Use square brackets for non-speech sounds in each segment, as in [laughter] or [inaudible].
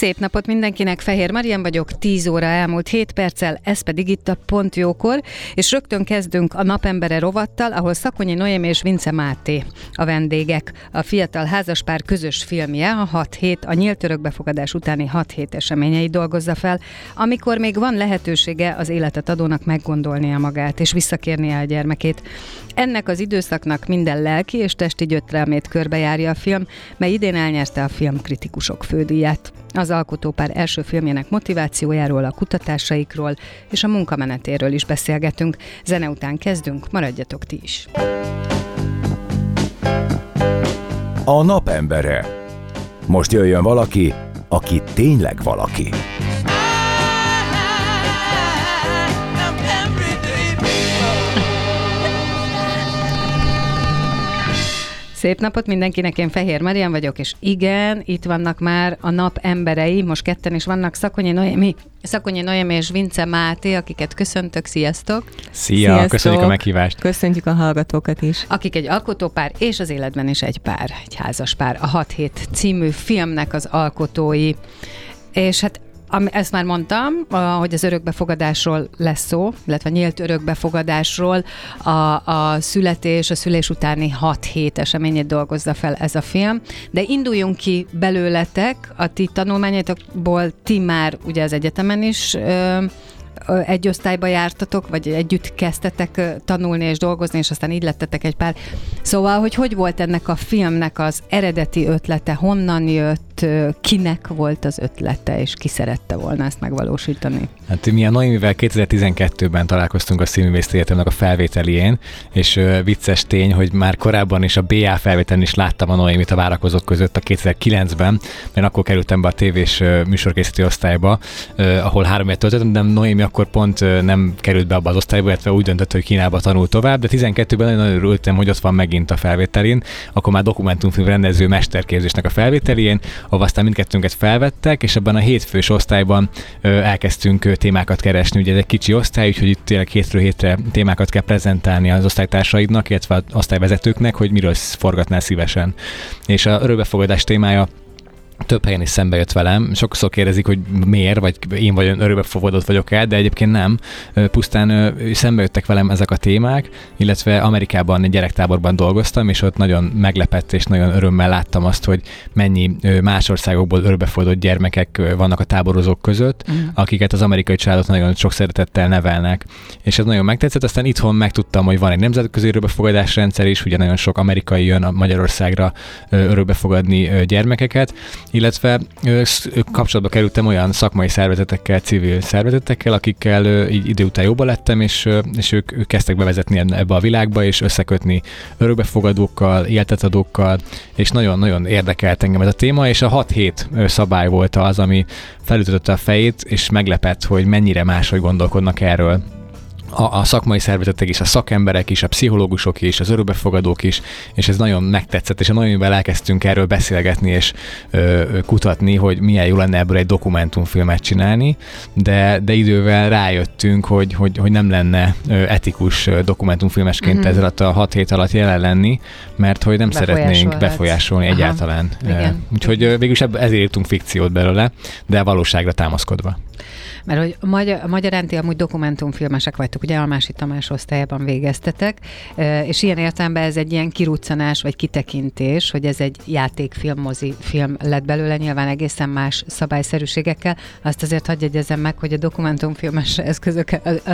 Szép napot mindenkinek, Fehér Marian vagyok, 10 óra elmúlt 7 perccel, ez pedig itt a Pont Jókor, és rögtön kezdünk a Napembere rovattal, ahol Szakonyi Noém és Vince Máté a vendégek. A fiatal házaspár közös filmje, a 6 hét, a nyílt örökbefogadás utáni 6 hét eseményei dolgozza fel, amikor még van lehetősége az életet adónak meggondolnia magát és visszakérnie a gyermekét. Ennek az időszaknak minden lelki és testi gyötrelmét körbejárja a film, mely idén elnyerte a filmkritikusok fődíját. Az alkotópár első filmjének motivációjáról, a kutatásaikról és a munkamenetéről is beszélgetünk. Zene után kezdünk, maradjatok ti is. A napembere. Most jöjjön valaki, aki tényleg valaki. Szép napot mindenkinek, én Fehér Marian vagyok, és igen, itt vannak már a nap emberei, most ketten is vannak, Szakonyi Noémi, Szakonyi Noémi és Vince Máté, akiket köszöntök, sziasztok! Szia, Sziasztok. köszönjük a meghívást! Köszöntjük a hallgatókat is! Akik egy alkotópár, és az életben is egy pár, egy házas pár, a 6 hét című filmnek az alkotói. És hát ezt már mondtam, hogy az örökbefogadásról lesz szó, illetve nyílt örökbefogadásról. A, a születés, a szülés utáni 6 hét eseményét dolgozza fel ez a film. De induljunk ki belőletek, a ti tanulmányatokból ti már ugye az egyetemen is egy osztályba jártatok, vagy együtt kezdtetek tanulni és dolgozni, és aztán így lettetek egy pár. Szóval, hogy hogy volt ennek a filmnek az eredeti ötlete, honnan jött, kinek volt az ötlete, és ki szerette volna ezt megvalósítani? Hát mi a Noémivel 2012-ben találkoztunk a Színművészeti Egyetemnek a felvételién, és uh, vicces tény, hogy már korábban is a BA felvételen is láttam a Noémit a várakozók között a 2009-ben, mert akkor kerültem be a tévés uh, műsorkészítő osztályba, uh, ahol három évet töltöttem, de Noémi akkor pont uh, nem került be abba az osztályba, illetve úgy döntött, hogy Kínába tanul tovább, de 12-ben nagyon örültem, hogy ott van megint a felvételén, akkor már dokumentumfilm rendező mesterképzésnek a felvételén, ahol aztán mindkettőnket felvettek, és ebben a hétfős osztályban ö, elkezdtünk ö, témákat keresni. Ugye ez egy kicsi osztály, úgyhogy itt tényleg hétről hétre témákat kell prezentálni az osztálytársaidnak, illetve az osztályvezetőknek, hogy miről forgatnál szívesen. És a örökbefogadás témája több helyen is szembe jött velem. Sokszor kérdezik, hogy miért, vagy én vagy örökbe fogadott vagyok el, de egyébként nem. Pusztán szembe jöttek velem ezek a témák, illetve Amerikában egy gyerektáborban dolgoztam, és ott nagyon meglepett és nagyon örömmel láttam azt, hogy mennyi más országokból örökbefogadott gyermekek vannak a táborozók között, uh-huh. akiket az amerikai családok nagyon sok szeretettel nevelnek. És ez nagyon megtetszett, aztán itthon megtudtam, hogy van egy nemzetközi örökbefogadás rendszer is, ugye nagyon sok amerikai jön a Magyarországra örökbefogadni gyermekeket, illetve kapcsolatba kerültem olyan szakmai szervezetekkel, civil szervezetekkel, akikkel így idő után jobban lettem, és, és ők, ők kezdtek bevezetni ebbe a világba, és összekötni örökbefogadókkal, éltetadókkal, és nagyon-nagyon érdekelt engem ez a téma, és a 6-7 szabály volt az, ami felütötte a fejét, és meglepett, hogy mennyire máshogy gondolkodnak erről a, a szakmai szervezetek is, a szakemberek is, a pszichológusok is, az örökbefogadók is, és ez nagyon megtetszett, és a nagyon elkezdtünk erről beszélgetni és ö, kutatni, hogy milyen jó lenne ebből egy dokumentumfilmet csinálni, de, de idővel rájöttünk, hogy, hogy, hogy nem lenne etikus dokumentumfilmesként mm-hmm. ez alatt a hat hét alatt jelen lenni, mert hogy nem szeretnénk befolyásolni Aha. egyáltalán. Igen. Úgyhogy végülis ezért írtunk fikciót belőle, de valóságra támaszkodva. Mert hogy magyar, a magyaránti amúgy dokumentumfilmesek vagytok, ugye? Almási Tamás osztályában végeztetek, és ilyen értelemben ez egy ilyen kiruccanás vagy kitekintés, hogy ez egy játékfilm, mozi film lett belőle, nyilván egészen más szabályszerűségekkel. Azt azért hagyj jegyezem meg, hogy a dokumentumfilmes eszközök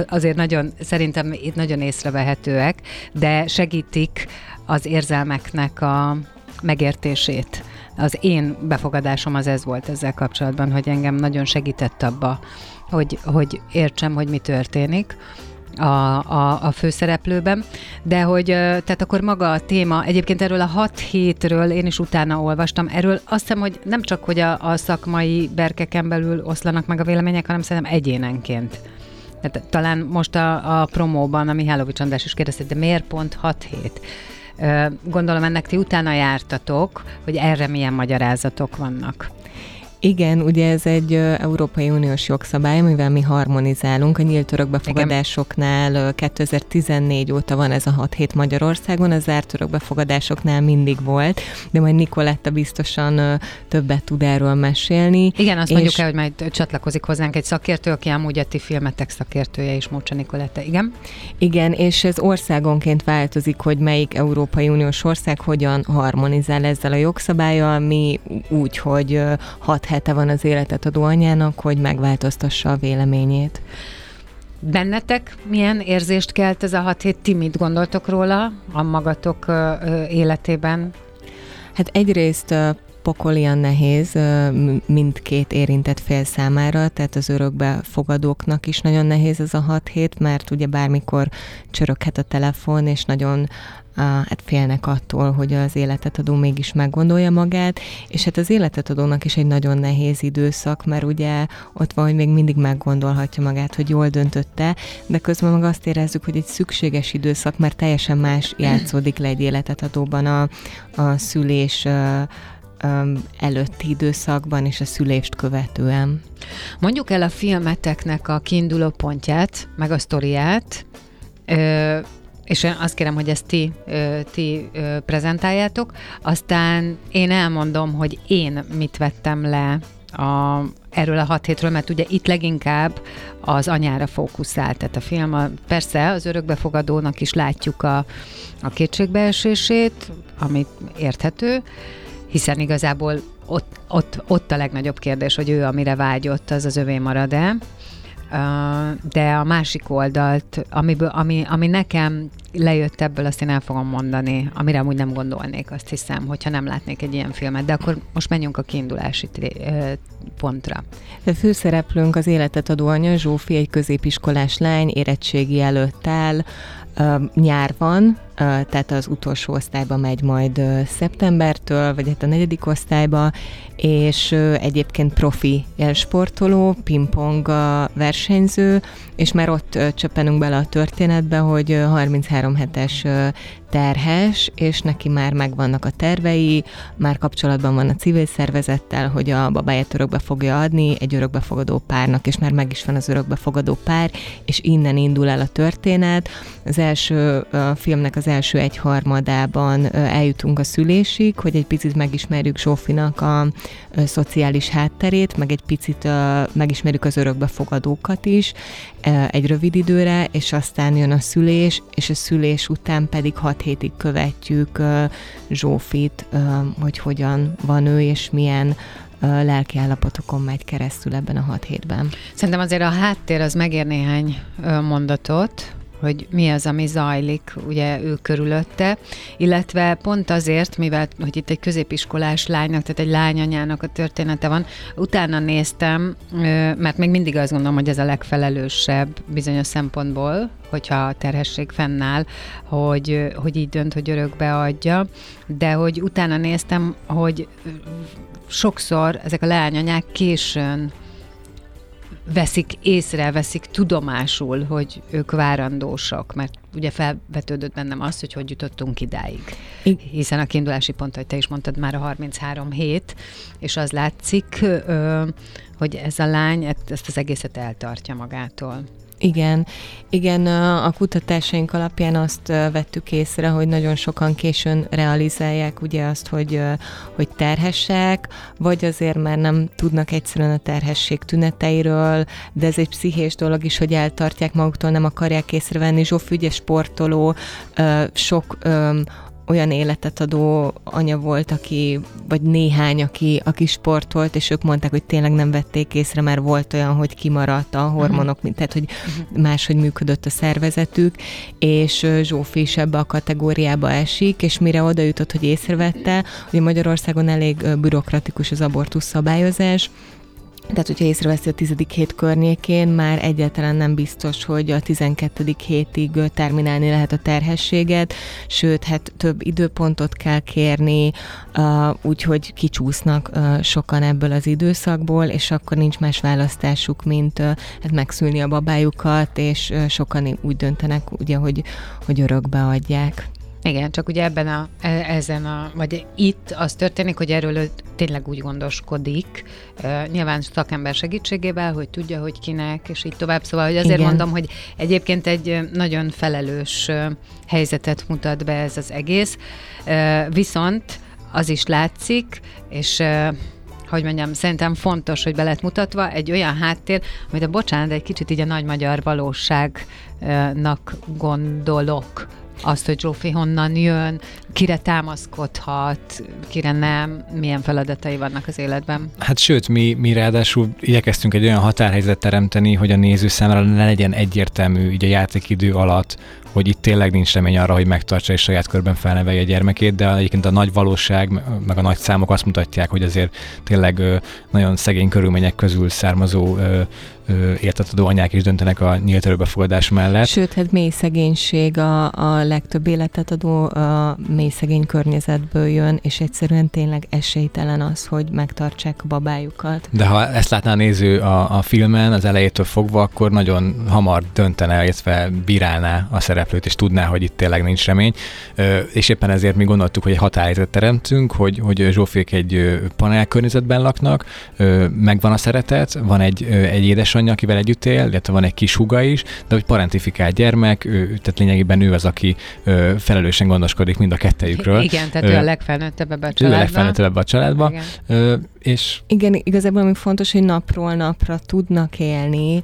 azért nagyon, szerintem itt nagyon észrevehetőek, de segítik az érzelmeknek a megértését az én befogadásom az ez volt ezzel kapcsolatban, hogy engem nagyon segített abba, hogy, hogy értsem, hogy mi történik a, a, a főszereplőben, de hogy tehát akkor maga a téma, egyébként erről a hat hétről én is utána olvastam, erről azt hiszem, hogy nem csak, hogy a, a szakmai berkeken belül oszlanak meg a vélemények, hanem szerintem egyénenként. Tehát talán most a, a promóban, a Mihálovics András is kérdezte, de miért pont 6 hét? Gondolom ennek ti utána jártatok, hogy erre milyen magyarázatok vannak. Igen, ugye ez egy Európai Uniós jogszabály, amivel mi harmonizálunk. A nyílt örökbefogadásoknál 2014 óta van ez a 6 hét Magyarországon, a zárt örökbefogadásoknál mindig volt, de majd Nikoletta biztosan többet tud erről mesélni. Igen, azt és... mondjuk el, hogy majd csatlakozik hozzánk egy szakértő, aki amúgy a ti filmetek szakértője is, Mócsa Nikoletta. Igen? Igen, és ez országonként változik, hogy melyik Európai Uniós ország hogyan harmonizál ezzel a jogszabályjal. Mi úgy, hogy 6 hete van az életet adó anyának, hogy megváltoztassa a véleményét. Bennetek milyen érzést kelt ez a hat hét? Ti mit gondoltok róla a magatok életében? Hát egyrészt pokolian nehéz mindkét érintett fél számára, tehát az örökbe fogadóknak is nagyon nehéz ez a hat hét, mert ugye bármikor csöröghet a telefon, és nagyon hát félnek attól, hogy az életet adó mégis meggondolja magát, és hát az életet adónak is egy nagyon nehéz időszak, mert ugye ott van, hogy még mindig meggondolhatja magát, hogy jól döntötte, de közben meg azt érezzük, hogy egy szükséges időszak, mert teljesen más játszódik le egy életet adóban a, a szülés előtti időszakban és a szülést követően. Mondjuk el a filmeteknek a kiinduló pontját, meg a sztoriát, és én azt kérem, hogy ezt ti, ti prezentáljátok, aztán én elmondom, hogy én mit vettem le a, erről a hat hétről, mert ugye itt leginkább az anyára fókuszál, tehát a film, a, persze az örökbefogadónak is látjuk a, a kétségbeesését, amit érthető, hiszen igazából ott, ott, ott a legnagyobb kérdés, hogy ő amire vágyott, az az övé marad-e. De a másik oldalt, amiből, ami, ami nekem lejött ebből, azt én el fogom mondani, amire amúgy nem gondolnék, azt hiszem, hogyha nem látnék egy ilyen filmet. De akkor most menjünk a kiindulási pontra. A főszereplőnk az életet adó anya, Zsófi, egy középiskolás lány, érettségi előtt áll, nyár van, tehát az utolsó osztályba megy majd szeptembertől, vagy hát a negyedik osztályba, és egyébként profi sportoló, pingpong versenyző, és már ott csöppenünk bele a történetbe, hogy 33 hetes terhes, és neki már megvannak a tervei, már kapcsolatban van a civil szervezettel, hogy a babáját örökbe fogja adni egy örökbefogadó párnak, és már meg is van az örökbefogadó pár, és innen indul el a történet. Az első a filmnek az első egyharmadában eljutunk a szülésig, hogy egy picit megismerjük Zsófinak a, a szociális hátterét, meg egy picit megismerjük az örökbefogadókat is egy rövid időre, és aztán jön a szülés, és a szülés után pedig hat hétig követjük Zsófit, hogy hogyan van ő, és milyen lelki állapotokon megy keresztül ebben a hat hétben. Szerintem azért a háttér az megér néhány mondatot, hogy mi az, ami zajlik ugye ő körülötte, illetve pont azért, mivel hogy itt egy középiskolás lánynak, tehát egy lányanyának a története van, utána néztem, mert még mindig azt gondolom, hogy ez a legfelelősebb bizonyos szempontból, hogyha a terhesség fennáll, hogy, hogy így dönt, hogy örökbe adja, de hogy utána néztem, hogy sokszor ezek a leányanyák későn veszik észre, veszik tudomásul, hogy ők várandósak, mert ugye felvetődött bennem az, hogy hogy jutottunk idáig. Hiszen a kiindulási pont, hogy te is mondtad, már a 33 hét, és az látszik, hogy ez a lány ezt az egészet eltartja magától. Igen, igen, a kutatásaink alapján azt vettük észre, hogy nagyon sokan későn realizálják ugye azt, hogy, hogy terhesek, vagy azért, mert nem tudnak egyszerűen a terhesség tüneteiről, de ez egy pszichés dolog is, hogy eltartják maguktól, nem akarják észrevenni. Zsóf sportoló, sok olyan életet adó anya volt, aki, vagy néhány, aki, aki sportolt, és ők mondták, hogy tényleg nem vették észre, mert volt olyan, hogy kimaradt a hormonok, mint, tehát hogy máshogy működött a szervezetük, és Zsófi is ebbe a kategóriába esik, és mire oda jutott, hogy észrevette, hogy Magyarországon elég bürokratikus az abortusz szabályozás, Tehát, hogyha észreveszi a tizedik hét környékén, már egyáltalán nem biztos, hogy a tizenkettedik hétig terminálni lehet a terhességet, sőt, hát több időpontot kell kérni, úgyhogy kicsúsznak sokan ebből az időszakból, és akkor nincs más választásuk, mint hát megszülni a babájukat, és sokan úgy döntenek, ugye, hogy, hogy örökbe adják. Igen, csak ugye ebben a, e, ezen a, vagy itt az történik, hogy erről ő tényleg úgy gondoskodik, uh, nyilván szakember segítségével, hogy tudja, hogy kinek, és így tovább. Szóval, hogy azért Igen. mondom, hogy egyébként egy nagyon felelős helyzetet mutat be ez az egész, uh, viszont az is látszik, és hogy mondjam, szerintem fontos, hogy be lett mutatva egy olyan háttér, amit a bocsánat, egy kicsit így a nagy magyar valóságnak gondolok, azt, hogy Zsófi honnan jön, kire támaszkodhat, kire nem, milyen feladatai vannak az életben. Hát sőt, mi, mi ráadásul igyekeztünk egy olyan határhelyzet teremteni, hogy a néző számára ne legyen egyértelmű így a játékidő alatt, hogy itt tényleg nincs remény arra, hogy megtartsa és saját körben felnevelje a gyermekét, de egyébként a nagy valóság, meg a nagy számok azt mutatják, hogy azért tényleg nagyon szegény körülmények közül származó értetadó anyák is döntenek a nyílt örökbefogadás mellett. Sőt, hát mély szegénység a, a legtöbb életet adó a mély szegény környezetből jön, és egyszerűen tényleg esélytelen az, hogy megtartsák a babájukat. De ha ezt látná a néző a, a filmen az elejétől fogva, akkor nagyon hamar döntene, illetve bírálná a szereplőt, és tudná, hogy itt tényleg nincs remény. És éppen ezért mi gondoltuk, hogy egy határidőt teremtünk, hogy, hogy Zsófék egy panel környezetben laknak, megvan a szeretet, van egy, egy édes édesanyja, akivel együtt él, illetve van egy kis húga is, de hogy parentifikált gyermek, ő, tehát lényegében ő az, aki ö, felelősen gondoskodik mind a kettejükről. Igen, tehát ö, ő a legfelnőttebb ebben a családban. Ő a legfelnőttebb a családban. Igen. Ö, és... Igen, igazából ami fontos, hogy napról napra tudnak élni,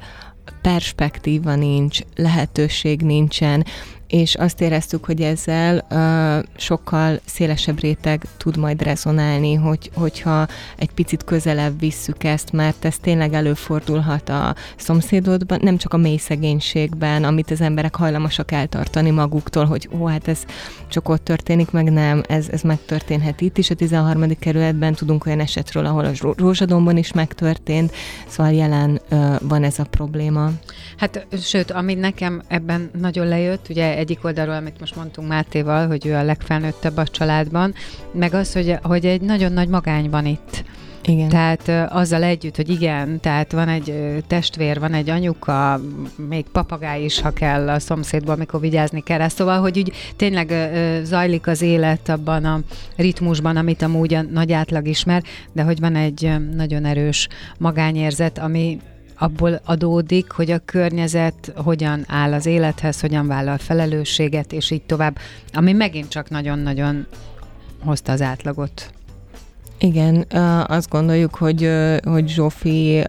perspektíva nincs, lehetőség nincsen, és azt éreztük, hogy ezzel uh, sokkal szélesebb réteg tud majd rezonálni, hogy, hogyha egy picit közelebb visszük ezt, mert ez tényleg előfordulhat a szomszédodban, nem csak a mély szegénységben, amit az emberek hajlamosak eltartani maguktól, hogy ó, hát ez csak ott történik, meg nem, ez, ez megtörténhet itt is. A 13. kerületben tudunk olyan esetről, ahol a Rózsadomban is megtörtént, szóval jelen uh, van ez a probléma. Hát, sőt, ami nekem ebben nagyon lejött, ugye egyik oldalról, amit most mondtunk Mátéval, hogy ő a legfelnőttebb a családban, meg az, hogy, hogy egy nagyon nagy magány van itt. Igen. Tehát azzal együtt, hogy igen, tehát van egy testvér, van egy anyuka, még papagáj is, ha kell a szomszédban, amikor vigyázni kell rá. Szóval, hogy úgy tényleg zajlik az élet abban a ritmusban, amit amúgy a nagy átlag ismer, de hogy van egy nagyon erős magányérzet, ami abból adódik, hogy a környezet hogyan áll az élethez, hogyan vállal felelősséget, és így tovább, ami megint csak nagyon-nagyon hozta az átlagot. Igen, azt gondoljuk, hogy, hogy Zsófi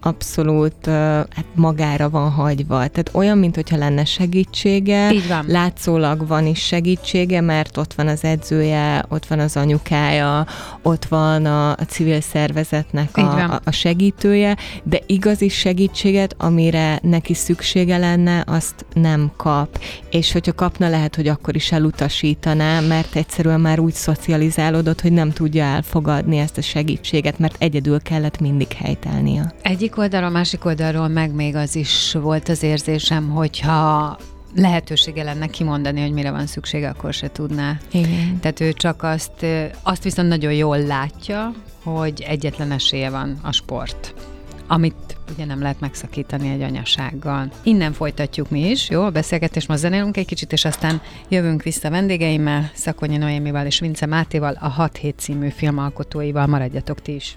abszolút hát magára van hagyva. Tehát olyan, mintha lenne segítsége, Így van. látszólag van is segítsége, mert ott van az edzője, ott van az anyukája, ott van a, a civil szervezetnek a, a, a segítője, de igazi segítséget, amire neki szüksége lenne, azt nem kap. És hogyha kapna, lehet, hogy akkor is elutasítaná, mert egyszerűen már úgy szocializálódott, hogy nem tudja elfogadni ezt a segítséget, mert egyedül kellett mindig helytelnie. Egyik oldalról, másik oldalról meg még az is volt az érzésem, hogyha lehetősége lenne kimondani, hogy mire van szüksége, akkor se tudná. Igen. Tehát ő csak azt, azt viszont nagyon jól látja, hogy egyetlen esélye van a sport, amit ugye nem lehet megszakítani egy anyasággal. Innen folytatjuk mi is, jó? A beszélgetés most zenélünk egy kicsit, és aztán jövünk vissza vendégeimmel, Szakonyi Noémival és Vince Mátéval, a 6 hét című filmalkotóival. Maradjatok ti is!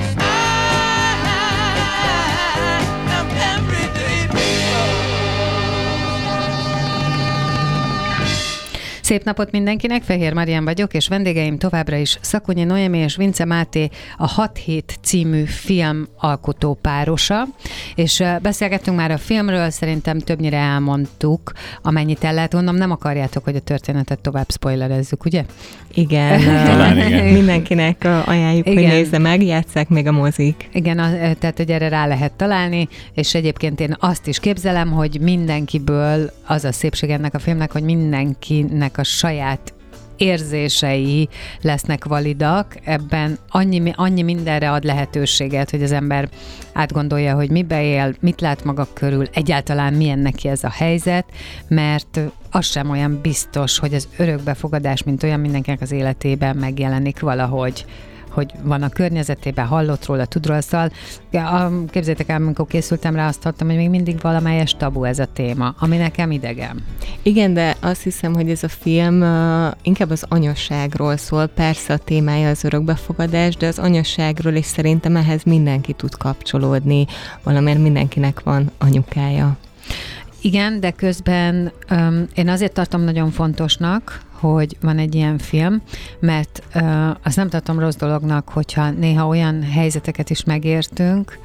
Szép napot mindenkinek, Fehér Marian vagyok, és vendégeim továbbra is Szakonyi Noémi és Vince Máté, a 6 hét című film alkotó párosa, és beszélgettünk már a filmről, szerintem többnyire elmondtuk, amennyit el lehet mondom, nem akarjátok, hogy a történetet tovább spoilerezzük, ugye? Igen, [laughs] Talán igen. mindenkinek ajánljuk, igen. hogy nézze meg, játsszák még a mozik. Igen, a, tehát hogy erre rá lehet találni, és egyébként én azt is képzelem, hogy mindenkiből az a szépség ennek a filmnek, hogy mindenkinek a saját érzései lesznek validak, ebben annyi, annyi mindenre ad lehetőséget, hogy az ember átgondolja, hogy mibe él, mit lát maga körül, egyáltalán milyen neki ez a helyzet, mert az sem olyan biztos, hogy az örökbefogadás, mint olyan mindenkinek az életében megjelenik valahogy hogy van a környezetében, hallott róla, tud róla, szóval képzeljétek el, amikor készültem rá, azt hattam, hogy még mindig valamelyes tabu ez a téma, ami nekem idegen. Igen, de azt hiszem, hogy ez a film uh, inkább az anyasságról szól, persze a témája az örökbefogadás, de az anyasságról, és szerintem ehhez mindenki tud kapcsolódni, valamiért mindenkinek van anyukája. Igen, de közben um, én azért tartom nagyon fontosnak, hogy van egy ilyen film, mert uh, azt nem tartom rossz dolognak, hogyha néha olyan helyzeteket is megértünk,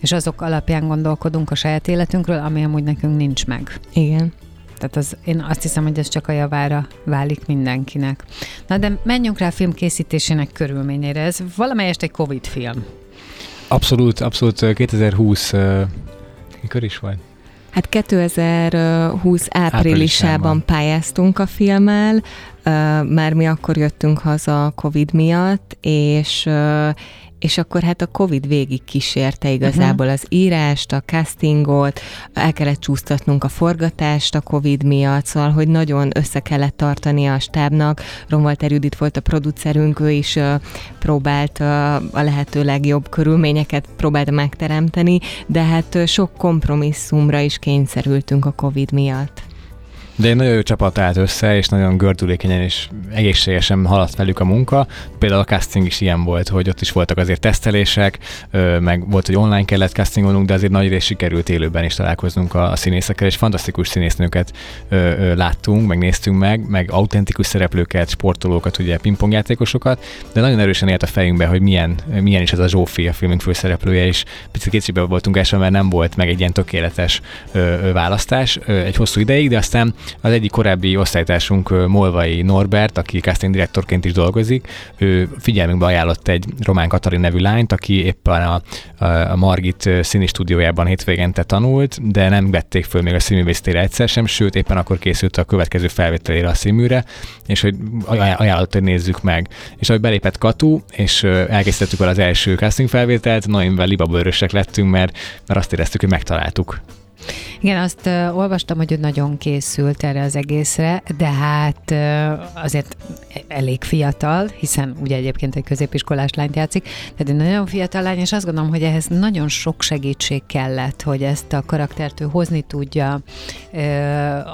és azok alapján gondolkodunk a saját életünkről, ami amúgy nekünk nincs meg. Igen. Tehát az, én azt hiszem, hogy ez csak a javára válik mindenkinek. Na de menjünk rá a film készítésének körülményére. Ez valamelyest egy Covid film. Abszolút, abszolút 2020 mikor is volt? Hát 2020 áprilisában, pályáztunk a filmmel, már mi akkor jöttünk haza Covid miatt, és és akkor hát a Covid végig kísérte igazából uh-huh. az írást, a castingot, el kellett csúsztatnunk a forgatást a Covid miatt, szóval, hogy nagyon össze kellett tartani a stábnak. Romwalter Judit volt a producerünk, ő is uh, próbált uh, a lehető legjobb körülményeket próbálta megteremteni, de hát uh, sok kompromisszumra is kényszerültünk a Covid miatt. De egy nagyon jó csapat állt össze, és nagyon gördülékenyen és egészségesen haladt velük a munka. Például a casting is ilyen volt, hogy ott is voltak azért tesztelések, meg volt, hogy online kellett castingolnunk, de azért nagy rész sikerült élőben is találkoznunk a, színészekkel, és fantasztikus színésznőket láttunk, meg néztünk meg, meg autentikus szereplőket, sportolókat, ugye pingpongjátékosokat, de nagyon erősen élt a fejünkbe, hogy milyen, milyen is ez a Zsófi, a filmünk főszereplője, és picit kétségbe voltunk első, mert nem volt meg egy ilyen tökéletes választás egy hosszú ideig, de aztán az egyik korábbi osztálytársunk Molvai Norbert, aki casting direktorként is dolgozik, ő figyelmünkbe ajánlott egy Román Katalin nevű lányt, aki éppen a, a Margit színi stúdiójában hétvégente tanult, de nem vették föl még a színművésztére egyszer sem, sőt éppen akkor készült a következő felvételére a színműre, és hogy ajánlott, hogy nézzük meg. És ahogy belépett Katu, és elkészítettük vele az első casting felvételt, nagyon libabőrösek lettünk, mert, mert azt éreztük, hogy megtaláltuk. Igen, azt uh, olvastam, hogy ő nagyon készült erre az egészre, de hát uh, azért elég fiatal, hiszen ugye egyébként egy középiskolás lányt játszik, tehát egy nagyon fiatal lány, és azt gondolom, hogy ehhez nagyon sok segítség kellett, hogy ezt a karaktert ő hozni tudja, uh,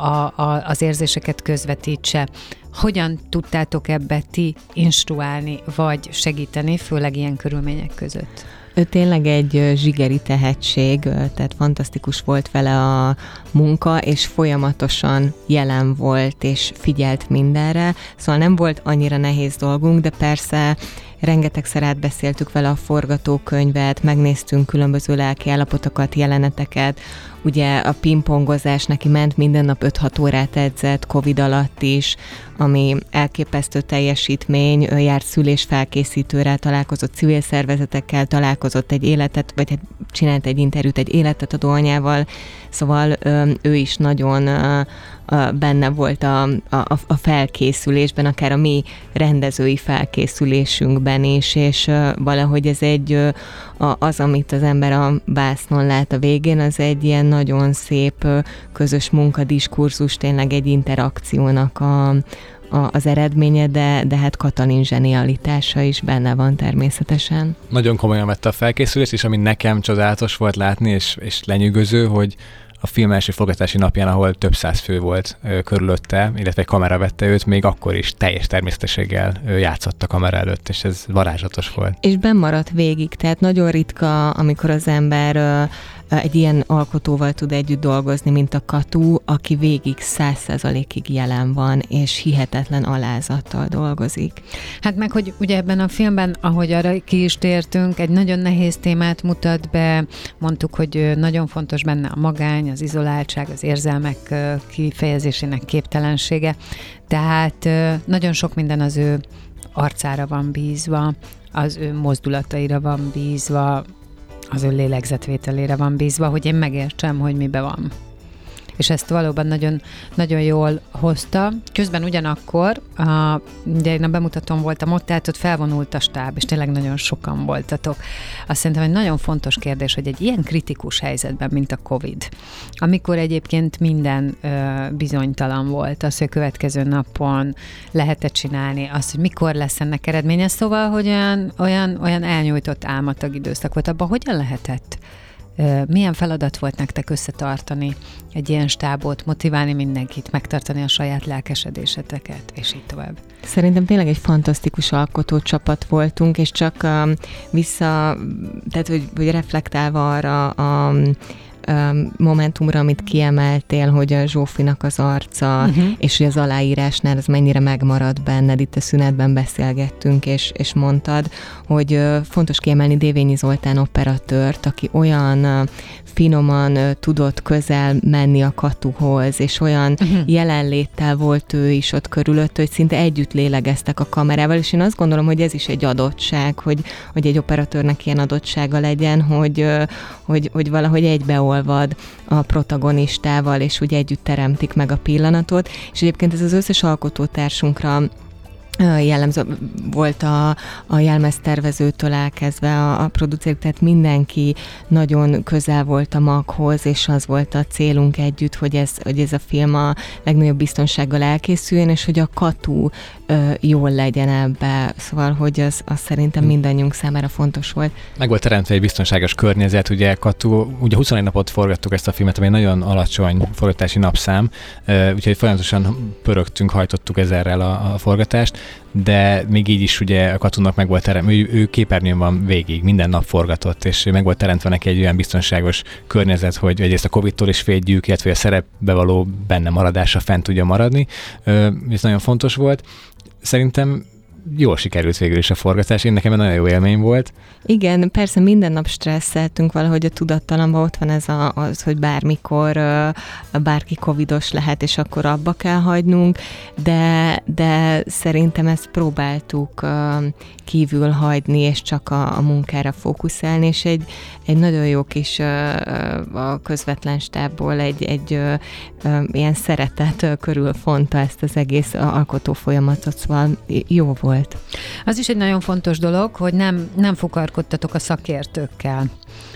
a, a, az érzéseket közvetítse. Hogyan tudtátok ebbe ti instruálni, vagy segíteni, főleg ilyen körülmények között? Ő tényleg egy zsigeri tehetség, tehát fantasztikus volt vele a munka, és folyamatosan jelen volt, és figyelt mindenre, szóval nem volt annyira nehéz dolgunk, de persze rengetegszer átbeszéltük vele a forgatókönyvet, megnéztünk különböző lelki állapotokat, jeleneteket, ugye a pingpongozás neki ment, minden nap 5-6 órát edzett, Covid alatt is, ami elképesztő teljesítmény, ő járt szülésfelkészítőre, találkozott civil szervezetekkel, találkozott egy életet, vagy hát csinált egy interjút egy életet a anyával, szóval ő is nagyon benne volt a, a, a felkészülésben, akár a mi rendezői felkészülésünkben is, és valahogy ez egy az, amit az ember a vásznon lát a végén, az egy ilyen nagyon szép közös munkadiskurzus, tényleg egy interakciónak a, a, az eredménye, de, de hát Katalin zsenialitása is benne van természetesen. Nagyon komolyan vette a felkészülést, és ami nekem csodálatos volt látni, és, és lenyűgöző, hogy a film első fogatási napján, ahol több száz fő volt körülötte, illetve egy kamera vette őt, még akkor is teljes természetességgel ö, játszott a kamera előtt, és ez varázslatos volt. És bemaradt végig, tehát nagyon ritka, amikor az ember ö, egy ilyen alkotóval tud együtt dolgozni, mint a Katú, aki végig száz százalékig jelen van, és hihetetlen alázattal dolgozik. Hát meg, hogy ugye ebben a filmben, ahogy arra ki is tértünk, egy nagyon nehéz témát mutat be, mondtuk, hogy nagyon fontos benne a magány, az izoláltság, az érzelmek kifejezésének képtelensége, tehát nagyon sok minden az ő arcára van bízva, az ő mozdulataira van bízva, az ő lélegzetvételére van bízva, hogy én megértsem, hogy mibe van és ezt valóban nagyon, nagyon jól hozta. Közben ugyanakkor, a, ugye én a bemutatón voltam ott, tehát ott felvonult a stáb, és tényleg nagyon sokan voltatok. Azt szerintem egy nagyon fontos kérdés, hogy egy ilyen kritikus helyzetben, mint a COVID, amikor egyébként minden ö, bizonytalan volt, az, hogy a következő napon lehet csinálni, azt, hogy mikor lesz ennek eredménye, szóval, hogy olyan, olyan, olyan elnyújtott álmatag időszak volt, abban hogyan lehetett milyen feladat volt nektek összetartani egy ilyen stábot, motiválni mindenkit, megtartani a saját lelkesedéseteket, és így tovább? Szerintem tényleg egy fantasztikus alkotó csapat voltunk, és csak um, vissza, tehát hogy, hogy reflektálva arra a um, momentumra, amit kiemeltél, hogy a Zsófinak az arca, uh-huh. és hogy az aláírásnál az mennyire megmarad benned, itt a szünetben beszélgettünk, és, és mondtad, hogy fontos kiemelni Dévényi Zoltán operatőrt, aki olyan finoman tudott közel menni a katuhoz, és olyan uh-huh. jelenléttel volt ő is ott körülött, hogy szinte együtt lélegeztek a kamerával, és én azt gondolom, hogy ez is egy adottság, hogy, hogy egy operatőrnek ilyen adottsága legyen, hogy, hogy, hogy valahogy egybeolvad a protagonistával, és úgy együtt teremtik meg a pillanatot, és egyébként ez az összes alkotótársunkra jellemző volt a, a jelmeztervezőtől elkezdve a, a producerük, tehát mindenki nagyon közel volt a maghoz, és az volt a célunk együtt, hogy ez, hogy ez a film a legnagyobb biztonsággal elkészüljön, és hogy a katú ö, jól legyen ebbe, szóval, hogy az, az szerintem hm. mindannyiunk számára fontos volt. Meg volt teremtve egy biztonságos környezet, ugye katú, ugye 21 napot forgattuk ezt a filmet, ami nagyon alacsony forgatási napszám, úgyhogy folyamatosan pörögtünk, hajtottuk ezerrel a, a forgatást, de még így is ugye a katunak meg volt teremtve, ő, ő képernyőn van végig, minden nap forgatott, és meg volt teremtve neki egy olyan biztonságos környezet, hogy egyrészt a Covid-tól is védjük, illetve a szerepbe való benne maradása fent tudja maradni. Ez nagyon fontos volt. Szerintem jól sikerült végül is a forgatás, én nekem nagyon jó élmény volt. Igen, persze minden nap stresszeltünk valahogy a tudattalamban, ott van ez a, az, hogy bármikor bárki covidos lehet, és akkor abba kell hagynunk, de, de szerintem ezt próbáltuk kívül hagyni, és csak a, a munkára fókuszálni, és egy, egy nagyon jó kis a közvetlen stábból egy, egy ilyen szeretet körül fonta ezt az egész alkotó folyamatot, szóval jó volt. Az is egy nagyon fontos dolog, hogy nem, nem fokarkodtatok a szakértőkkel.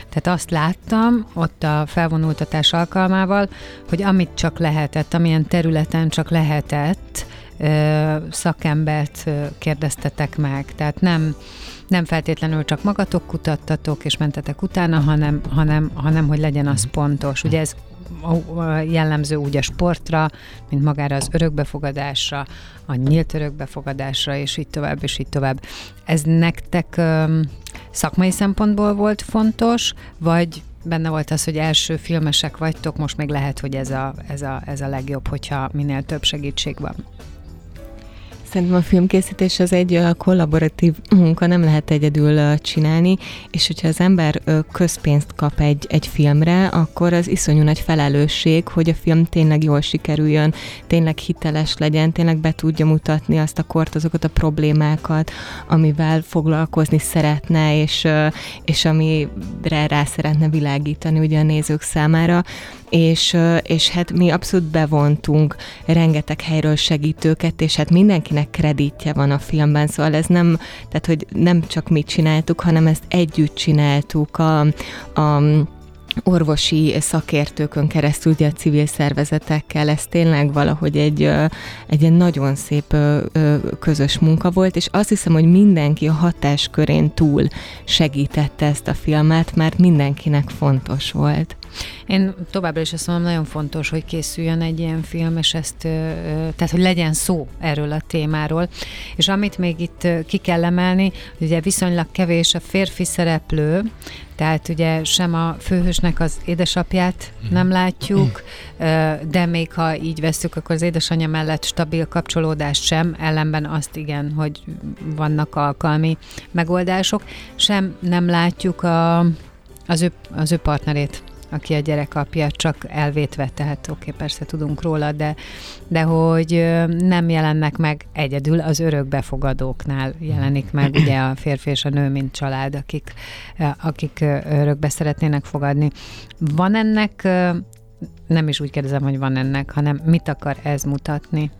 Tehát azt láttam ott a felvonultatás alkalmával, hogy amit csak lehetett, amilyen területen csak lehetett, szakembert kérdeztetek meg. Tehát nem, nem feltétlenül csak magatok kutattatok és mentetek utána, hanem, hanem, hanem hogy legyen az pontos. Ugye ez jellemző úgy a sportra, mint magára az örökbefogadásra, a nyílt örökbefogadásra, és így tovább, és így tovább. Ez nektek szakmai szempontból volt fontos, vagy benne volt az, hogy első filmesek vagytok, most még lehet, hogy ez a, ez a, ez a legjobb, hogyha minél több segítség van. Szerintem a filmkészítés az egy kollaboratív munka, nem lehet egyedül csinálni, és hogyha az ember közpénzt kap egy, egy filmre, akkor az iszonyú nagy felelősség, hogy a film tényleg jól sikerüljön, tényleg hiteles legyen, tényleg be tudja mutatni azt a kort, azokat a problémákat, amivel foglalkozni szeretne, és, és amire rá szeretne világítani ugye a nézők számára és, és hát mi abszolút bevontunk rengeteg helyről segítőket, és hát mindenkinek kreditje van a filmben, szóval ez nem, tehát hogy nem csak mi csináltuk, hanem ezt együtt csináltuk a, a orvosi szakértőkön keresztül, ugye a civil szervezetekkel, ez tényleg valahogy egy, egy nagyon szép közös munka volt, és azt hiszem, hogy mindenki a hatáskörén túl segítette ezt a filmet, mert mindenkinek fontos volt. Én továbbra is azt mondom, nagyon fontos, hogy készüljön egy ilyen film, és ezt, tehát hogy legyen szó erről a témáról. És amit még itt ki kell emelni, ugye viszonylag kevés a férfi szereplő, tehát ugye sem a főhősnek az édesapját mhm. nem látjuk, de még ha így veszük, akkor az édesanyja mellett stabil kapcsolódást sem, ellenben azt igen, hogy vannak alkalmi megoldások, sem nem látjuk a, az, ő, az ő partnerét aki a gyerek apja, csak elvétve, tehát oké, okay, persze tudunk róla, de, de hogy nem jelennek meg egyedül, az örökbefogadóknál jelenik meg ugye a férfi és a nő, mint család, akik, akik örökbe szeretnének fogadni. Van ennek, nem is úgy kérdezem, hogy van ennek, hanem mit akar ez mutatni?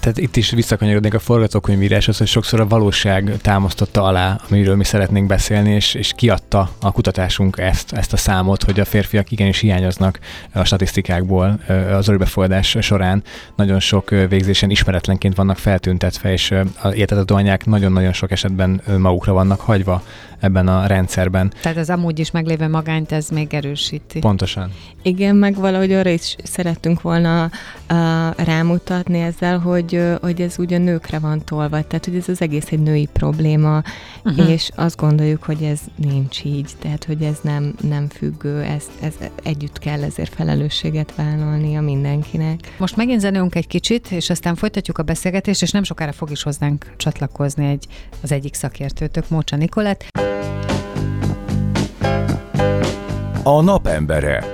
Tehát itt is visszakanyarodnék a forgatókönyvíráshoz, hogy sokszor a valóság támasztotta alá, amiről mi szeretnénk beszélni, és, és kiadta a kutatásunk ezt, ezt a számot, hogy a férfiak igenis hiányoznak a statisztikákból az örökbefogadás során. Nagyon sok végzésen ismeretlenként vannak feltüntetve, és a értetett anyák nagyon-nagyon sok esetben magukra vannak hagyva ebben a rendszerben. Tehát az amúgy is meglévő magányt ez még erősíti. Pontosan. Igen, meg valahogy arra is szerettünk volna uh, rámutatni ezzel, hogy, uh, hogy ez ugye nőkre van tolva, tehát hogy ez az egész egy női probléma, uh-huh. és azt gondoljuk, hogy ez nincs így, tehát hogy ez nem, nem függő, ez, ez együtt kell ezért felelősséget vállalni a mindenkinek. Most megint zenélünk egy kicsit, és aztán folytatjuk a beszélgetést, és nem sokára fog is hozzánk csatlakozni egy, az egyik szakértőtök, Mócsa Nikolett. A napembere.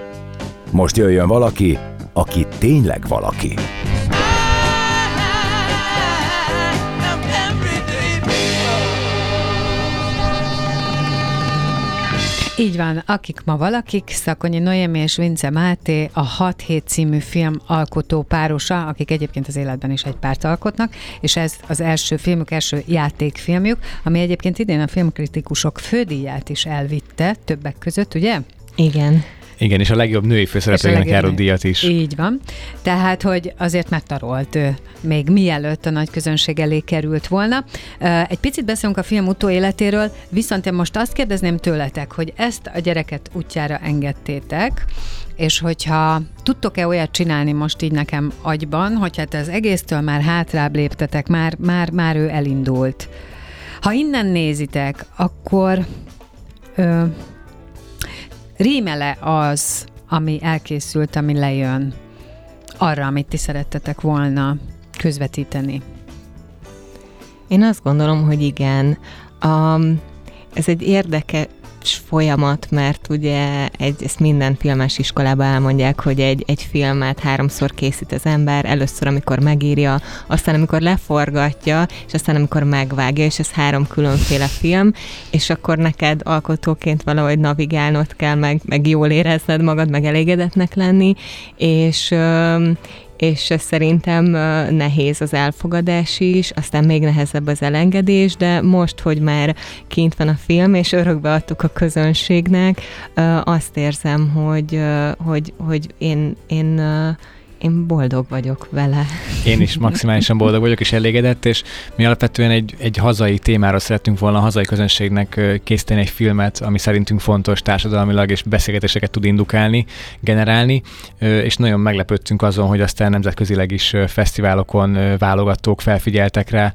Most jöjjön valaki, aki tényleg valaki. Így van, akik ma valakik, Szakonyi Noémi és Vince Máté, a 6 hét című film alkotó párosa, akik egyébként az életben is egy párt alkotnak, és ez az első filmük, első játékfilmjük, ami egyébként idén a filmkritikusok fődíját is elvitte, többek között, ugye? Igen. Igen, és a legjobb női főszereplőnek járó díjat is. Így van. Tehát, hogy azért megtarolt ő, még mielőtt a nagy közönség elé került volna. Egy picit beszélünk a film utóéletéről, viszont én most azt kérdezném tőletek, hogy ezt a gyereket útjára engedtétek, és hogyha tudtok-e olyat csinálni most így nekem agyban, hogy hát az egésztől már hátrább léptetek, már, már, már ő elindult. Ha innen nézitek, akkor ö, rímele az, ami elkészült, ami lejön arra, amit ti szerettetek volna közvetíteni? Én azt gondolom, hogy igen. Um, ez egy érdekes folyamat, mert ugye egy, ezt minden filmes iskolában elmondják, hogy egy, egy filmet háromszor készít az ember, először, amikor megírja, aztán, amikor leforgatja, és aztán, amikor megvágja, és ez három különféle film, és akkor neked alkotóként valahogy navigálnod kell, meg, meg jól érezned magad, meg elégedetnek lenni, és és szerintem nehéz az elfogadás is, aztán még nehezebb az elengedés, de most, hogy már kint van a film, és örökbe adtuk a közönségnek, azt érzem, hogy, hogy, hogy én, én én boldog vagyok vele. Én is maximálisan boldog vagyok és elégedett, és mi alapvetően egy, egy hazai témára szeretünk volna a hazai közönségnek készíteni egy filmet, ami szerintünk fontos társadalmilag, és beszélgetéseket tud indukálni, generálni, és nagyon meglepődtünk azon, hogy aztán nemzetközileg is fesztiválokon válogatók felfigyeltek rá,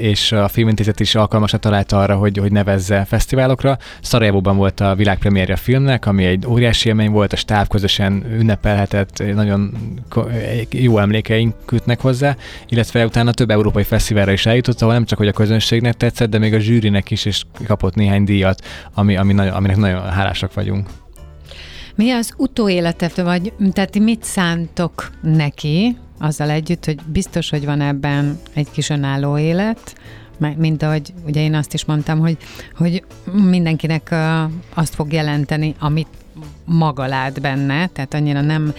és a filmintézet is alkalmasat találta arra, hogy, hogy nevezze fesztiválokra. Szarajevóban volt a világpremiérje a filmnek, ami egy óriási élmény volt, a stáb közösen ünnepelhetett, nagyon jó emlékeink kötnek hozzá, illetve utána több európai fesztiválra is eljutott, ahol nem csak hogy a közönségnek tetszett, de még a zsűrinek is, és kapott néhány díjat, ami, ami nagyon, aminek nagyon hálásak vagyunk. Mi az utóélete, vagy tehát mit szántok neki, azzal együtt, hogy biztos, hogy van ebben egy kis önálló élet, mint ahogy ugye én azt is mondtam, hogy, hogy mindenkinek azt fog jelenteni, amit maga lát benne, tehát annyira nem,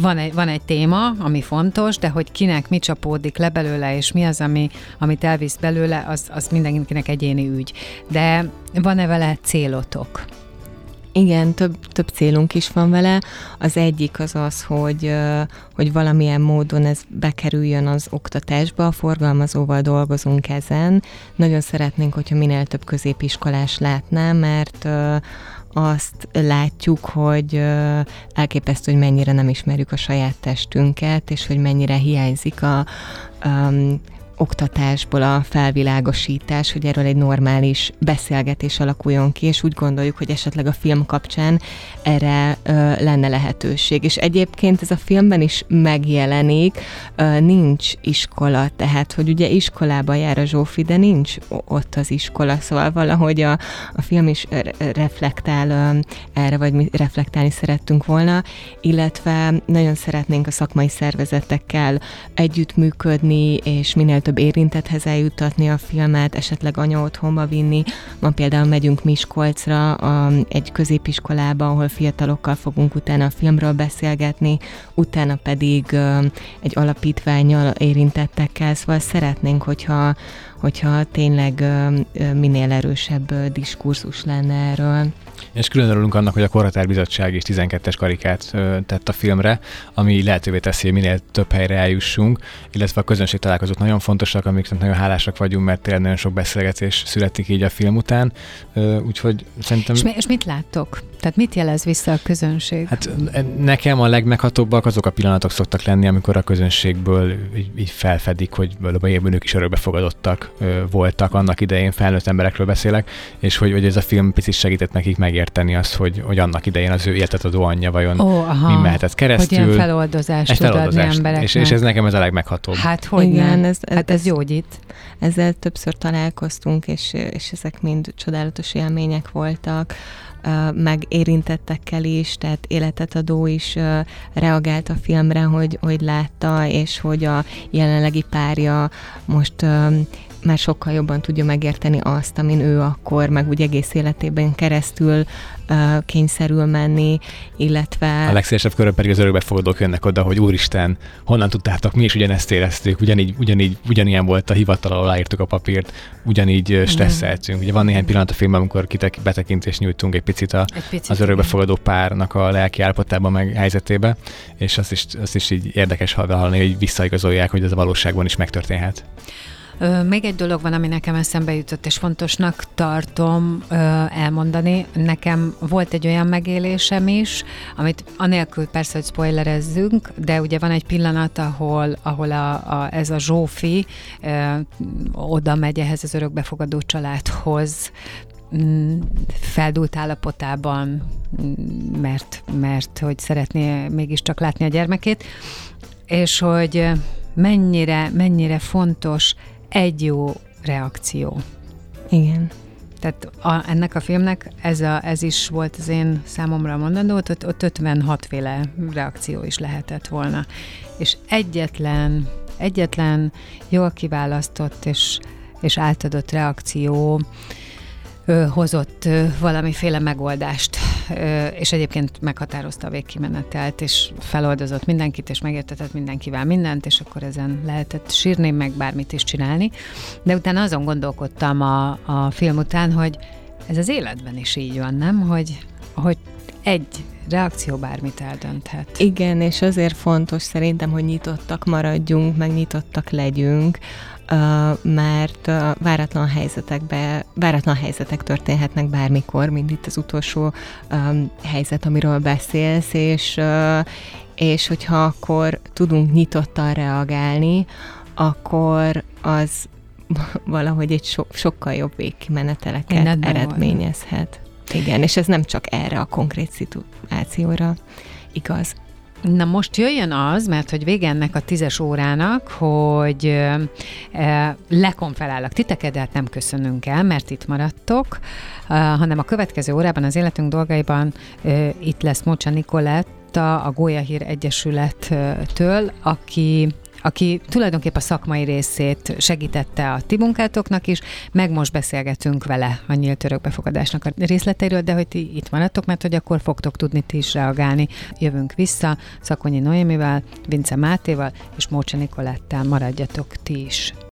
van egy, van egy téma, ami fontos, de hogy kinek mi csapódik le belőle, és mi az, ami, amit elvisz belőle, az, az mindenkinek egyéni ügy. De van-e vele célotok? Igen, több, több célunk is van vele. Az egyik az az, hogy, hogy valamilyen módon ez bekerüljön az oktatásba, a forgalmazóval dolgozunk ezen. Nagyon szeretnénk, hogyha minél több középiskolás látná, mert azt látjuk, hogy elképesztő, hogy mennyire nem ismerjük a saját testünket, és hogy mennyire hiányzik a, oktatásból a felvilágosítás, hogy erről egy normális beszélgetés alakuljon ki, és úgy gondoljuk, hogy esetleg a film kapcsán erre ö, lenne lehetőség. És egyébként ez a filmben is megjelenik, ö, nincs iskola, tehát, hogy ugye iskolába jár a Zsófi, de nincs ott az iskola, szóval valahogy a, a film is reflektál ö, erre, vagy mi reflektálni szerettünk volna, illetve nagyon szeretnénk a szakmai szervezetekkel együttműködni, és minél több több érintethez eljutatni a filmet, esetleg anya otthonba vinni. Ma például megyünk Miskolcra a, egy középiskolába, ahol fiatalokkal fogunk utána a filmről beszélgetni, utána pedig ö, egy alapítványjal érintettekkel, szóval szeretnénk, hogyha, hogyha tényleg ö, minél erősebb diskurzus lenne erről. És külön örülünk annak, hogy a Korhatár Bizottság is 12-es karikát ö, tett a filmre, ami lehetővé teszi, hogy minél több helyre eljussunk, illetve a közönség találkozók nagyon fontosak, amiknek nagyon hálásak vagyunk, mert tényleg nagyon sok beszélgetés születik így a film után. Ö, úgyhogy szerintem... És, mi, és mit láttok? Tehát mit jelez vissza a közönség? Hát nekem a legmeghatóbbak azok a pillanatok szoktak lenni, amikor a közönségből így, így felfedik, hogy valóban ők is örökbefogadottak ö, voltak, annak idején felnőtt emberekről beszélek, és hogy, hogy ez a film picit segített nekik meg megérteni azt, hogy, hogy annak idején az ő adó anyja vajon oh, aha. mi mehetett keresztül. Hogy ilyen feloldozást egy tud adni embereknek. És, és ez nekem ez a legmeghatóbb. Hát hogy Igen, ez, ez, hát ez gyógyít. Ezzel többször találkoztunk, és, és ezek mind csodálatos élmények voltak meg érintettekkel is, tehát életet adó is reagált a filmre, hogy, hogy látta, és hogy a jelenlegi párja most már sokkal jobban tudja megérteni azt, amin ő akkor, meg úgy egész életében keresztül uh, kényszerül menni, illetve... A legszélesebb körön pedig az örökbefogadók jönnek oda, hogy úristen, honnan tudtátok, mi is ugyanezt éreztük, ugyanígy, ugyanígy, ugyanilyen volt a hivatal, aláírtuk a papírt, ugyanígy stresszeltünk. Ugye van néhány pillanat a filmben, amikor kitek, betekintést nyújtunk egy picit, a, egy picit az örökbefogadó párnak a lelki állapotában, meg helyzetébe, és azt is, azt is így érdekes hallani, hogy visszaigazolják, hogy ez a valóságban is megtörténhet. Még egy dolog van, ami nekem eszembe jutott, és fontosnak tartom elmondani. Nekem volt egy olyan megélésem is, amit anélkül persze, hogy spoilerezzünk, de ugye van egy pillanat, ahol, ahol a, a, ez a Zsófi oda megy ehhez az örökbefogadó családhoz, mm, feldult állapotában, mm, mert, mert hogy szeretné mégiscsak látni a gyermekét, és hogy mennyire, mennyire fontos egy jó reakció. Igen. Tehát a, ennek a filmnek ez, a, ez is volt az én számomra mondandó, ott, ott 56 féle reakció is lehetett volna. És egyetlen, egyetlen jól kiválasztott és, és átadott reakció hozott valamiféle megoldást, és egyébként meghatározta a végkimenetelt, és feloldozott mindenkit, és megértetett mindenkivel mindent, és akkor ezen lehetett sírni, meg bármit is csinálni. De utána azon gondolkodtam a, a film után, hogy ez az életben is így van, nem? Hogy, hogy egy reakció bármit eldönthet. Igen, és azért fontos szerintem, hogy nyitottak maradjunk, meg nyitottak legyünk, mert váratlan helyzetekbe, váratlan helyzetek történhetnek bármikor, mint itt az utolsó helyzet, amiről beszélsz, és, és hogyha akkor tudunk nyitottan reagálni, akkor az [laughs] valahogy egy so, sokkal jobb végkimeneteleket eredményezhet. Igen, és ez nem csak erre a konkrét szituációra igaz. Na most jöjjön az, mert hogy vége ennek a tízes órának, hogy e, lekonferálok titeket, de hát nem köszönünk el, mert itt maradtok, e, hanem a következő órában az életünk dolgaiban e, itt lesz Mocsa Nikoletta, a Gólyahír Egyesülettől, aki aki tulajdonképpen a szakmai részét segítette a ti munkátoknak is, meg most beszélgetünk vele a nyílt örökbefogadásnak a részleteiről, de hogy ti itt maradtok, mert hogy akkor fogtok tudni ti is reagálni. Jövünk vissza Szakonyi Noémivel, Vince Mátéval és Mócsa Nikolettál maradjatok ti is.